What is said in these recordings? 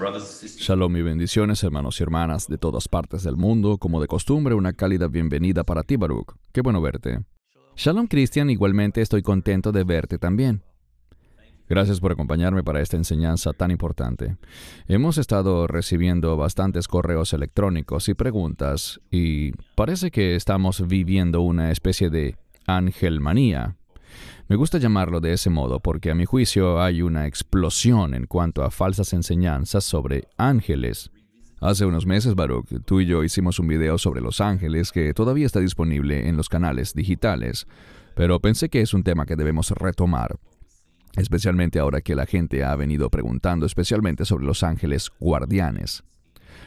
Shalom y bendiciones, hermanos y hermanas de todas partes del mundo. Como de costumbre, una cálida bienvenida para ti, Baruch. Qué bueno verte. Shalom, Cristian. Igualmente estoy contento de verte también. Gracias por acompañarme para esta enseñanza tan importante. Hemos estado recibiendo bastantes correos electrónicos y preguntas y parece que estamos viviendo una especie de angelmanía. Me gusta llamarlo de ese modo porque a mi juicio hay una explosión en cuanto a falsas enseñanzas sobre ángeles. Hace unos meses, Baruch, tú y yo hicimos un video sobre los ángeles que todavía está disponible en los canales digitales, pero pensé que es un tema que debemos retomar especialmente ahora que la gente ha venido preguntando especialmente sobre los ángeles guardianes.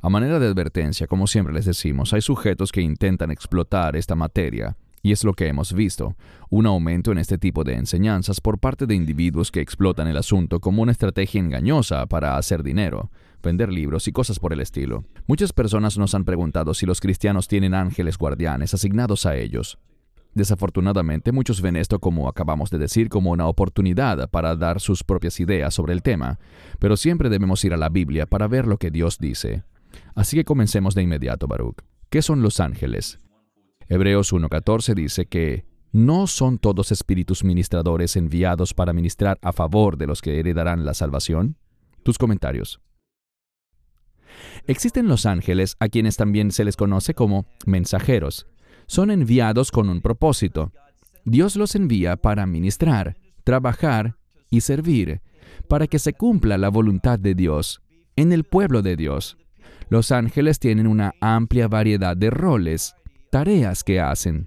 A manera de advertencia, como siempre les decimos, hay sujetos que intentan explotar esta materia, y es lo que hemos visto, un aumento en este tipo de enseñanzas por parte de individuos que explotan el asunto como una estrategia engañosa para hacer dinero, vender libros y cosas por el estilo. Muchas personas nos han preguntado si los cristianos tienen ángeles guardianes asignados a ellos. Desafortunadamente, muchos ven esto, como acabamos de decir, como una oportunidad para dar sus propias ideas sobre el tema, pero siempre debemos ir a la Biblia para ver lo que Dios dice. Así que comencemos de inmediato, Baruch. ¿Qué son los ángeles? Hebreos 1.14 dice que no son todos espíritus ministradores enviados para ministrar a favor de los que heredarán la salvación. Tus comentarios. Existen los ángeles a quienes también se les conoce como mensajeros son enviados con un propósito. Dios los envía para ministrar, trabajar y servir, para que se cumpla la voluntad de Dios en el pueblo de Dios. Los ángeles tienen una amplia variedad de roles, tareas que hacen.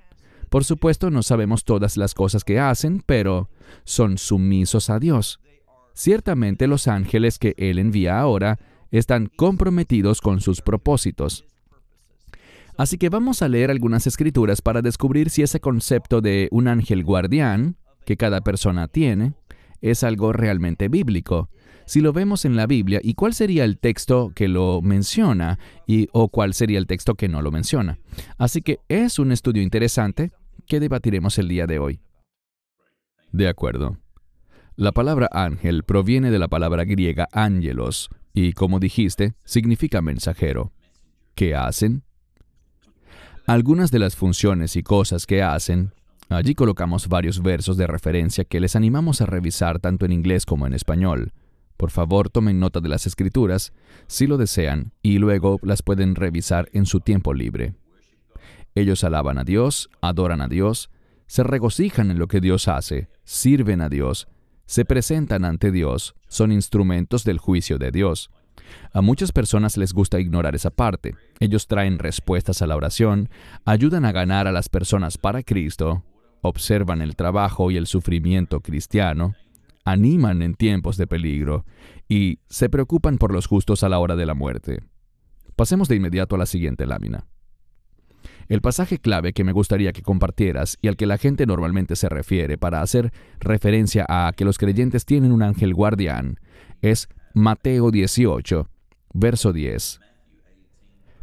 Por supuesto, no sabemos todas las cosas que hacen, pero son sumisos a Dios. Ciertamente los ángeles que Él envía ahora están comprometidos con sus propósitos. Así que vamos a leer algunas escrituras para descubrir si ese concepto de un ángel guardián que cada persona tiene es algo realmente bíblico. Si lo vemos en la Biblia, ¿y cuál sería el texto que lo menciona y o cuál sería el texto que no lo menciona? Así que es un estudio interesante que debatiremos el día de hoy. De acuerdo. La palabra ángel proviene de la palabra griega ángelos y, como dijiste, significa mensajero. ¿Qué hacen? algunas de las funciones y cosas que hacen. Allí colocamos varios versos de referencia que les animamos a revisar tanto en inglés como en español. Por favor, tomen nota de las escrituras, si lo desean, y luego las pueden revisar en su tiempo libre. Ellos alaban a Dios, adoran a Dios, se regocijan en lo que Dios hace, sirven a Dios, se presentan ante Dios, son instrumentos del juicio de Dios. A muchas personas les gusta ignorar esa parte. Ellos traen respuestas a la oración, ayudan a ganar a las personas para Cristo, observan el trabajo y el sufrimiento cristiano, animan en tiempos de peligro y se preocupan por los justos a la hora de la muerte. Pasemos de inmediato a la siguiente lámina. El pasaje clave que me gustaría que compartieras y al que la gente normalmente se refiere para hacer referencia a que los creyentes tienen un ángel guardián es Mateo 18, verso 10.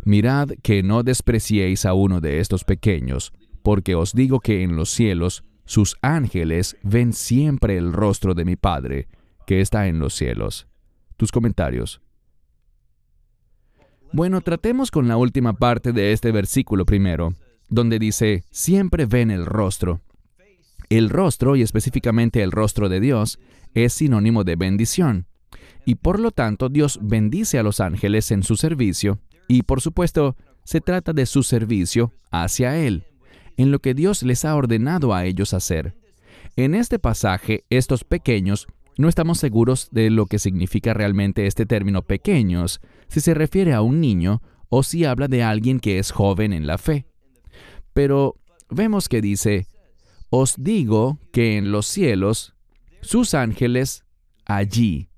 Mirad que no despreciéis a uno de estos pequeños, porque os digo que en los cielos sus ángeles ven siempre el rostro de mi Padre, que está en los cielos. Tus comentarios. Bueno, tratemos con la última parte de este versículo primero, donde dice, siempre ven el rostro. El rostro, y específicamente el rostro de Dios, es sinónimo de bendición y por lo tanto Dios bendice a los ángeles en su servicio y por supuesto se trata de su servicio hacia Él, en lo que Dios les ha ordenado a ellos hacer. En este pasaje, estos pequeños, no estamos seguros de lo que significa realmente este término pequeños, si se refiere a un niño o si habla de alguien que es joven en la fe. Pero vemos que dice, os digo que en los cielos, sus ángeles allí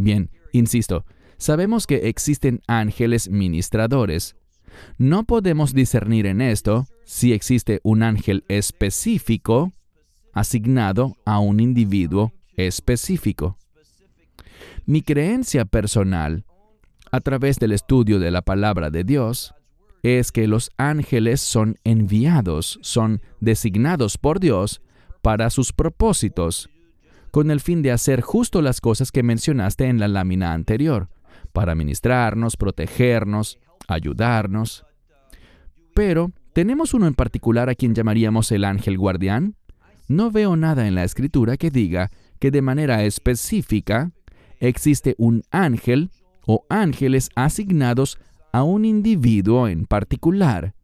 Bien, insisto, sabemos que existen ángeles ministradores. No podemos discernir en esto si existe un ángel específico asignado a un individuo específico. Mi creencia personal, a través del estudio de la palabra de Dios, es que los ángeles son enviados, son designados por Dios para sus propósitos con el fin de hacer justo las cosas que mencionaste en la lámina anterior, para ministrarnos, protegernos, ayudarnos. Pero, ¿tenemos uno en particular a quien llamaríamos el ángel guardián? No veo nada en la escritura que diga que de manera específica existe un ángel o ángeles asignados a un individuo en particular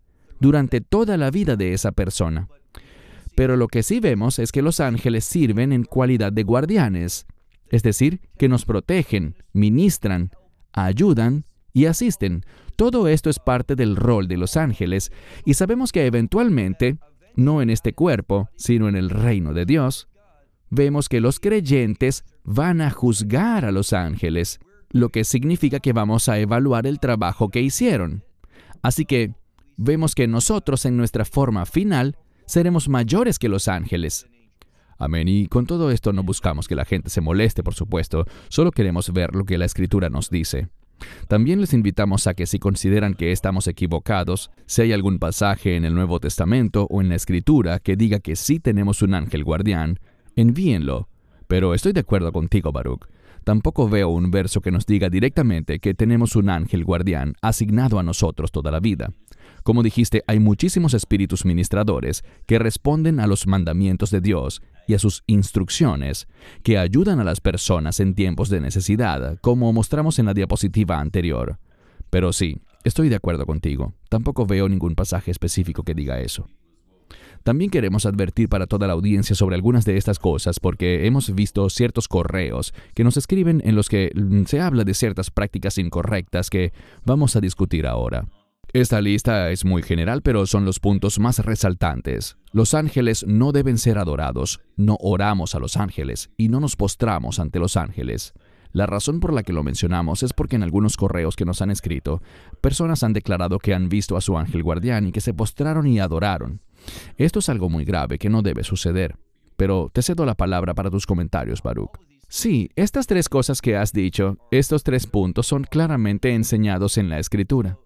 durante toda la vida de esa persona. Pero lo que sí vemos es que los ángeles sirven en cualidad de guardianes, es decir, que nos protegen, ministran, ayudan y asisten. Todo esto es parte del rol de los ángeles y sabemos que eventualmente, no en este cuerpo, sino en el reino de Dios, vemos que los creyentes van a juzgar a los ángeles, lo que significa que vamos a evaluar el trabajo que hicieron. Así que vemos que nosotros en nuestra forma final seremos mayores que los ángeles. Amén. Y con todo esto no buscamos que la gente se moleste, por supuesto, solo queremos ver lo que la Escritura nos dice. También les invitamos a que si consideran que estamos equivocados, si hay algún pasaje en el Nuevo Testamento o en la Escritura que diga que sí tenemos un ángel guardián, envíenlo. Pero estoy de acuerdo contigo, Baruch. Tampoco veo un verso que nos diga directamente que tenemos un ángel guardián asignado a nosotros toda la vida. Como dijiste, hay muchísimos espíritus ministradores que responden a los mandamientos de Dios y a sus instrucciones, que ayudan a las personas en tiempos de necesidad, como mostramos en la diapositiva anterior. Pero sí, estoy de acuerdo contigo. Tampoco veo ningún pasaje específico que diga eso. También queremos advertir para toda la audiencia sobre algunas de estas cosas porque hemos visto ciertos correos que nos escriben en los que se habla de ciertas prácticas incorrectas que vamos a discutir ahora. Esta lista es muy general, pero son los puntos más resaltantes. Los ángeles no deben ser adorados, no oramos a los ángeles y no nos postramos ante los ángeles. La razón por la que lo mencionamos es porque en algunos correos que nos han escrito, personas han declarado que han visto a su ángel guardián y que se postraron y adoraron. Esto es algo muy grave que no debe suceder. Pero te cedo la palabra para tus comentarios, Baruch. Sí, estas tres cosas que has dicho, estos tres puntos son claramente enseñados en la Escritura.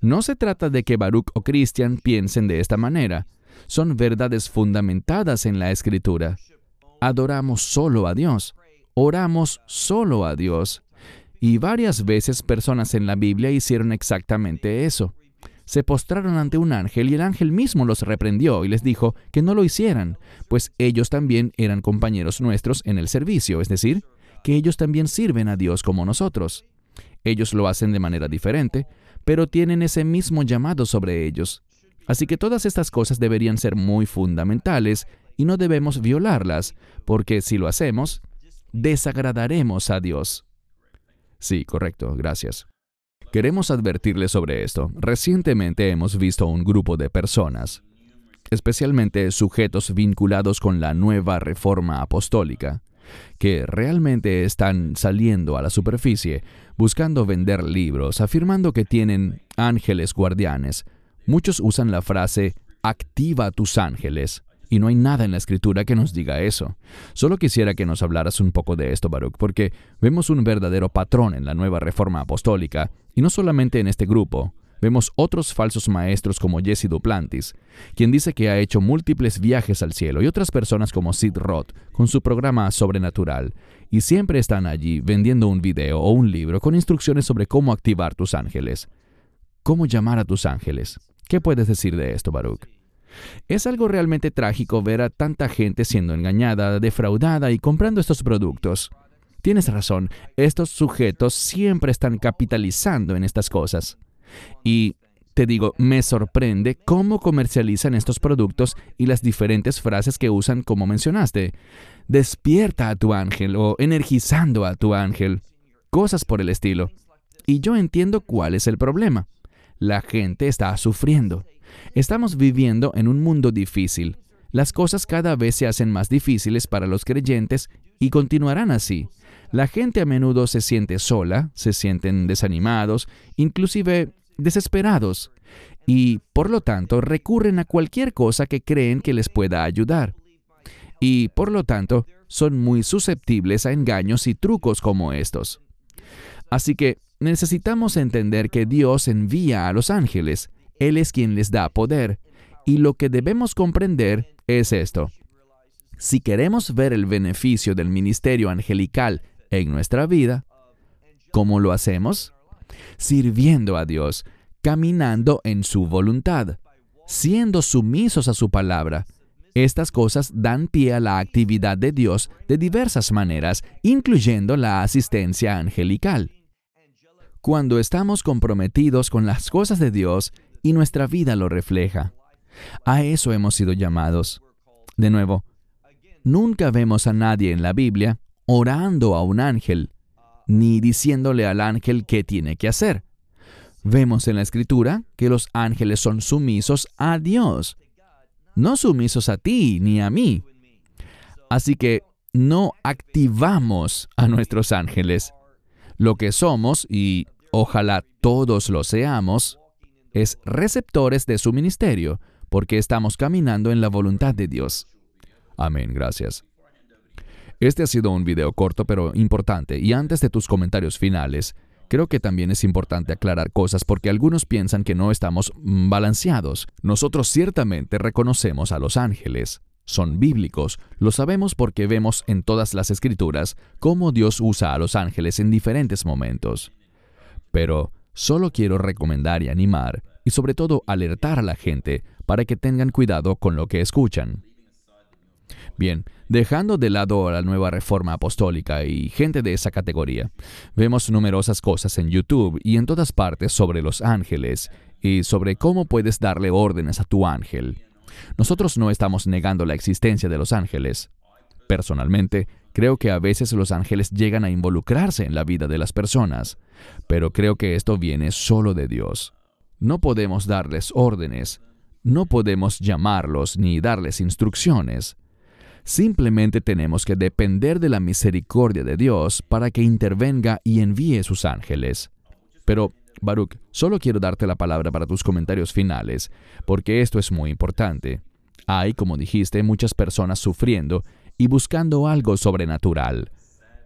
No se trata de que Baruch o Christian piensen de esta manera. Son verdades fundamentadas en la Escritura. Adoramos solo a Dios. Oramos solo a Dios. Y varias veces personas en la Biblia hicieron exactamente eso. Se postraron ante un ángel y el ángel mismo los reprendió y les dijo que no lo hicieran, pues ellos también eran compañeros nuestros en el servicio, es decir, que ellos también sirven a Dios como nosotros. Ellos lo hacen de manera diferente, pero tienen ese mismo llamado sobre ellos. Así que todas estas cosas deberían ser muy fundamentales y no debemos violarlas, porque si lo hacemos, desagradaremos a Dios. Sí, correcto, gracias. Queremos advertirles sobre esto. Recientemente hemos visto un grupo de personas, especialmente sujetos vinculados con la nueva reforma apostólica, que realmente están saliendo a la superficie, buscando vender libros, afirmando que tienen ángeles guardianes. Muchos usan la frase activa tus ángeles, y no hay nada en la escritura que nos diga eso. Solo quisiera que nos hablaras un poco de esto, Baruch, porque vemos un verdadero patrón en la nueva reforma apostólica, y no solamente en este grupo, vemos otros falsos maestros como Jesse Duplantis, quien dice que ha hecho múltiples viajes al cielo, y otras personas como Sid Roth, con su programa Sobrenatural, y siempre están allí vendiendo un video o un libro con instrucciones sobre cómo activar tus ángeles. ¿Cómo llamar a tus ángeles? ¿Qué puedes decir de esto, Baruch? Es algo realmente trágico ver a tanta gente siendo engañada, defraudada y comprando estos productos. Tienes razón, estos sujetos siempre están capitalizando en estas cosas. Y te digo, me sorprende cómo comercializan estos productos y las diferentes frases que usan como mencionaste. Despierta a tu ángel o energizando a tu ángel. Cosas por el estilo. Y yo entiendo cuál es el problema. La gente está sufriendo. Estamos viviendo en un mundo difícil. Las cosas cada vez se hacen más difíciles para los creyentes y continuarán así. La gente a menudo se siente sola, se sienten desanimados, inclusive desesperados, y por lo tanto recurren a cualquier cosa que creen que les pueda ayudar. Y por lo tanto son muy susceptibles a engaños y trucos como estos. Así que necesitamos entender que Dios envía a los ángeles, Él es quien les da poder, y lo que debemos comprender es esto. Si queremos ver el beneficio del ministerio angelical en nuestra vida, ¿Cómo lo hacemos? Sirviendo a Dios, caminando en su voluntad, siendo sumisos a su palabra. Estas cosas dan pie a la actividad de Dios de diversas maneras, incluyendo la asistencia angelical. Cuando estamos comprometidos con las cosas de Dios y nuestra vida lo refleja. A eso hemos sido llamados. De nuevo, nunca vemos a nadie en la Biblia orando a un ángel, ni diciéndole al ángel qué tiene que hacer. Vemos en la escritura que los ángeles son sumisos a Dios, no sumisos a ti ni a mí. Así que no activamos a nuestros ángeles. Lo que somos, y ojalá todos lo seamos, es receptores de su ministerio, porque estamos caminando en la voluntad de Dios. Amén, gracias. Este ha sido un video corto pero importante, y antes de tus comentarios finales, creo que también es importante aclarar cosas porque algunos piensan que no estamos mm, balanceados. Nosotros ciertamente reconocemos a los ángeles. Son bíblicos, lo sabemos porque vemos en todas las escrituras cómo Dios usa a los ángeles en diferentes momentos. Pero solo quiero recomendar y animar, y sobre todo alertar a la gente para que tengan cuidado con lo que escuchan. Bien, dejando de lado la nueva reforma apostólica y gente de esa categoría, vemos numerosas cosas en YouTube y en todas partes sobre los ángeles y sobre cómo puedes darle órdenes a tu ángel. Nosotros no estamos negando la existencia de los ángeles. Personalmente, creo que a veces los ángeles llegan a involucrarse en la vida de las personas, pero creo que esto viene solo de Dios. No podemos darles órdenes, no podemos llamarlos ni darles instrucciones. Simplemente tenemos que depender de la misericordia de Dios para que intervenga y envíe sus ángeles. Pero, Baruch, solo quiero darte la palabra para tus comentarios finales, porque esto es muy importante. Hay, como dijiste, muchas personas sufriendo y buscando algo sobrenatural.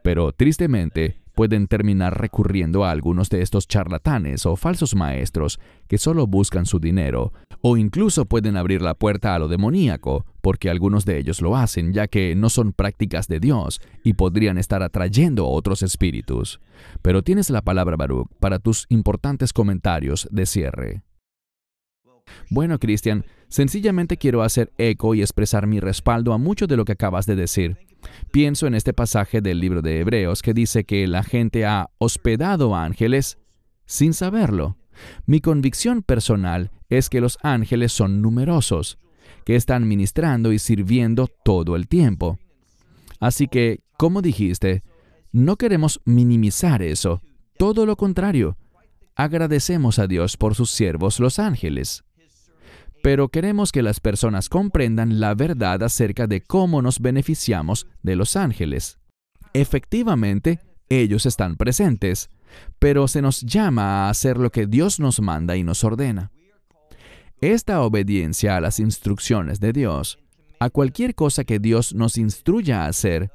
Pero, tristemente, pueden terminar recurriendo a algunos de estos charlatanes o falsos maestros que solo buscan su dinero, o incluso pueden abrir la puerta a lo demoníaco, porque algunos de ellos lo hacen ya que no son prácticas de Dios y podrían estar atrayendo a otros espíritus. Pero tienes la palabra Baruch para tus importantes comentarios de cierre. Bueno, Cristian, sencillamente quiero hacer eco y expresar mi respaldo a mucho de lo que acabas de decir. Pienso en este pasaje del libro de Hebreos que dice que la gente ha hospedado ángeles sin saberlo. Mi convicción personal es que los ángeles son numerosos, que están ministrando y sirviendo todo el tiempo. Así que, como dijiste, no queremos minimizar eso, todo lo contrario. Agradecemos a Dios por sus siervos los ángeles pero queremos que las personas comprendan la verdad acerca de cómo nos beneficiamos de los ángeles. Efectivamente, ellos están presentes, pero se nos llama a hacer lo que Dios nos manda y nos ordena. Esta obediencia a las instrucciones de Dios, a cualquier cosa que Dios nos instruya a hacer,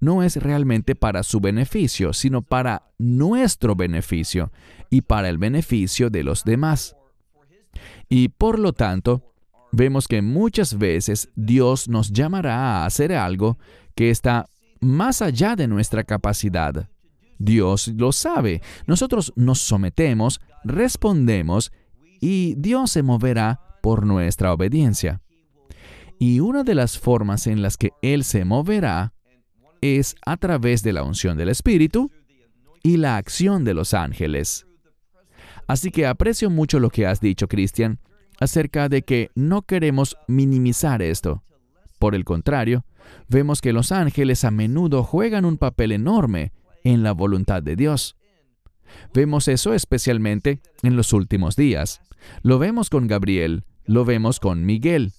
no es realmente para su beneficio, sino para nuestro beneficio y para el beneficio de los demás. Y por lo tanto, vemos que muchas veces Dios nos llamará a hacer algo que está más allá de nuestra capacidad. Dios lo sabe. Nosotros nos sometemos, respondemos y Dios se moverá por nuestra obediencia. Y una de las formas en las que Él se moverá es a través de la unción del Espíritu y la acción de los ángeles. Así que aprecio mucho lo que has dicho, Cristian, acerca de que no queremos minimizar esto. Por el contrario, vemos que los ángeles a menudo juegan un papel enorme en la voluntad de Dios. Vemos eso especialmente en los últimos días. Lo vemos con Gabriel, lo vemos con Miguel.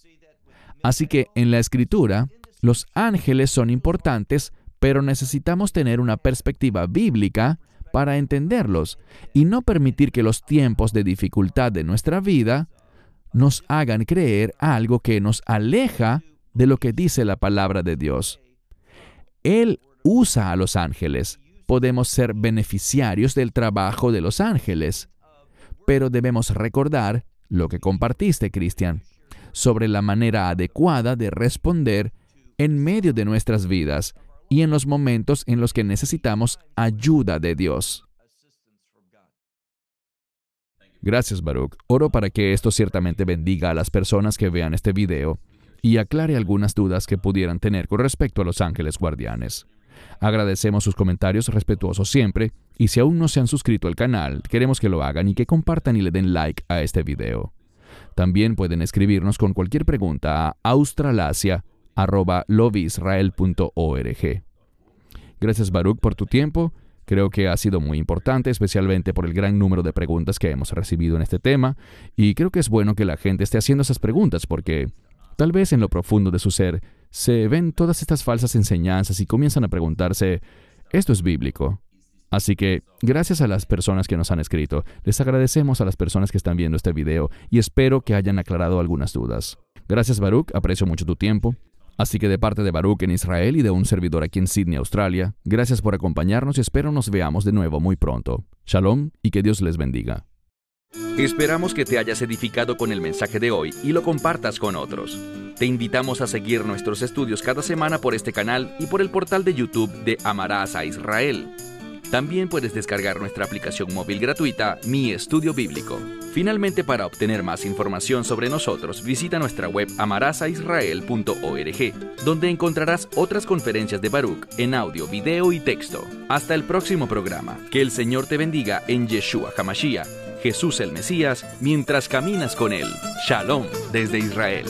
Así que en la escritura, los ángeles son importantes, pero necesitamos tener una perspectiva bíblica para entenderlos y no permitir que los tiempos de dificultad de nuestra vida nos hagan creer algo que nos aleja de lo que dice la palabra de Dios. Él usa a los ángeles. Podemos ser beneficiarios del trabajo de los ángeles. Pero debemos recordar lo que compartiste, Cristian, sobre la manera adecuada de responder en medio de nuestras vidas y en los momentos en los que necesitamos ayuda de Dios. Gracias, Baruch. Oro para que esto ciertamente bendiga a las personas que vean este video y aclare algunas dudas que pudieran tener con respecto a los ángeles guardianes. Agradecemos sus comentarios respetuosos siempre y si aún no se han suscrito al canal, queremos que lo hagan y que compartan y le den like a este video. También pueden escribirnos con cualquier pregunta a australasia.com australasia.lovisrael.org. Gracias Baruch por tu tiempo. Creo que ha sido muy importante, especialmente por el gran número de preguntas que hemos recibido en este tema, y creo que es bueno que la gente esté haciendo esas preguntas porque tal vez en lo profundo de su ser se ven todas estas falsas enseñanzas y comienzan a preguntarse, ¿esto es bíblico? Así que, gracias a las personas que nos han escrito, les agradecemos a las personas que están viendo este video y espero que hayan aclarado algunas dudas. Gracias Baruch, aprecio mucho tu tiempo. Así que de parte de Baruch en Israel y de un servidor aquí en Sydney, Australia, gracias por acompañarnos y espero nos veamos de nuevo muy pronto. Shalom y que Dios les bendiga. Esperamos que te hayas edificado con el mensaje de hoy y lo compartas con otros. Te invitamos a seguir nuestros estudios cada semana por este canal y por el portal de YouTube de Amarás a Israel. También puedes descargar nuestra aplicación móvil gratuita Mi Estudio Bíblico. Finalmente, para obtener más información sobre nosotros, visita nuestra web amarasaisrael.org, donde encontrarás otras conferencias de Baruch en audio, video y texto. Hasta el próximo programa. Que el Señor te bendiga en Yeshua Hamashiach, Jesús el Mesías, mientras caminas con Él. Shalom desde Israel.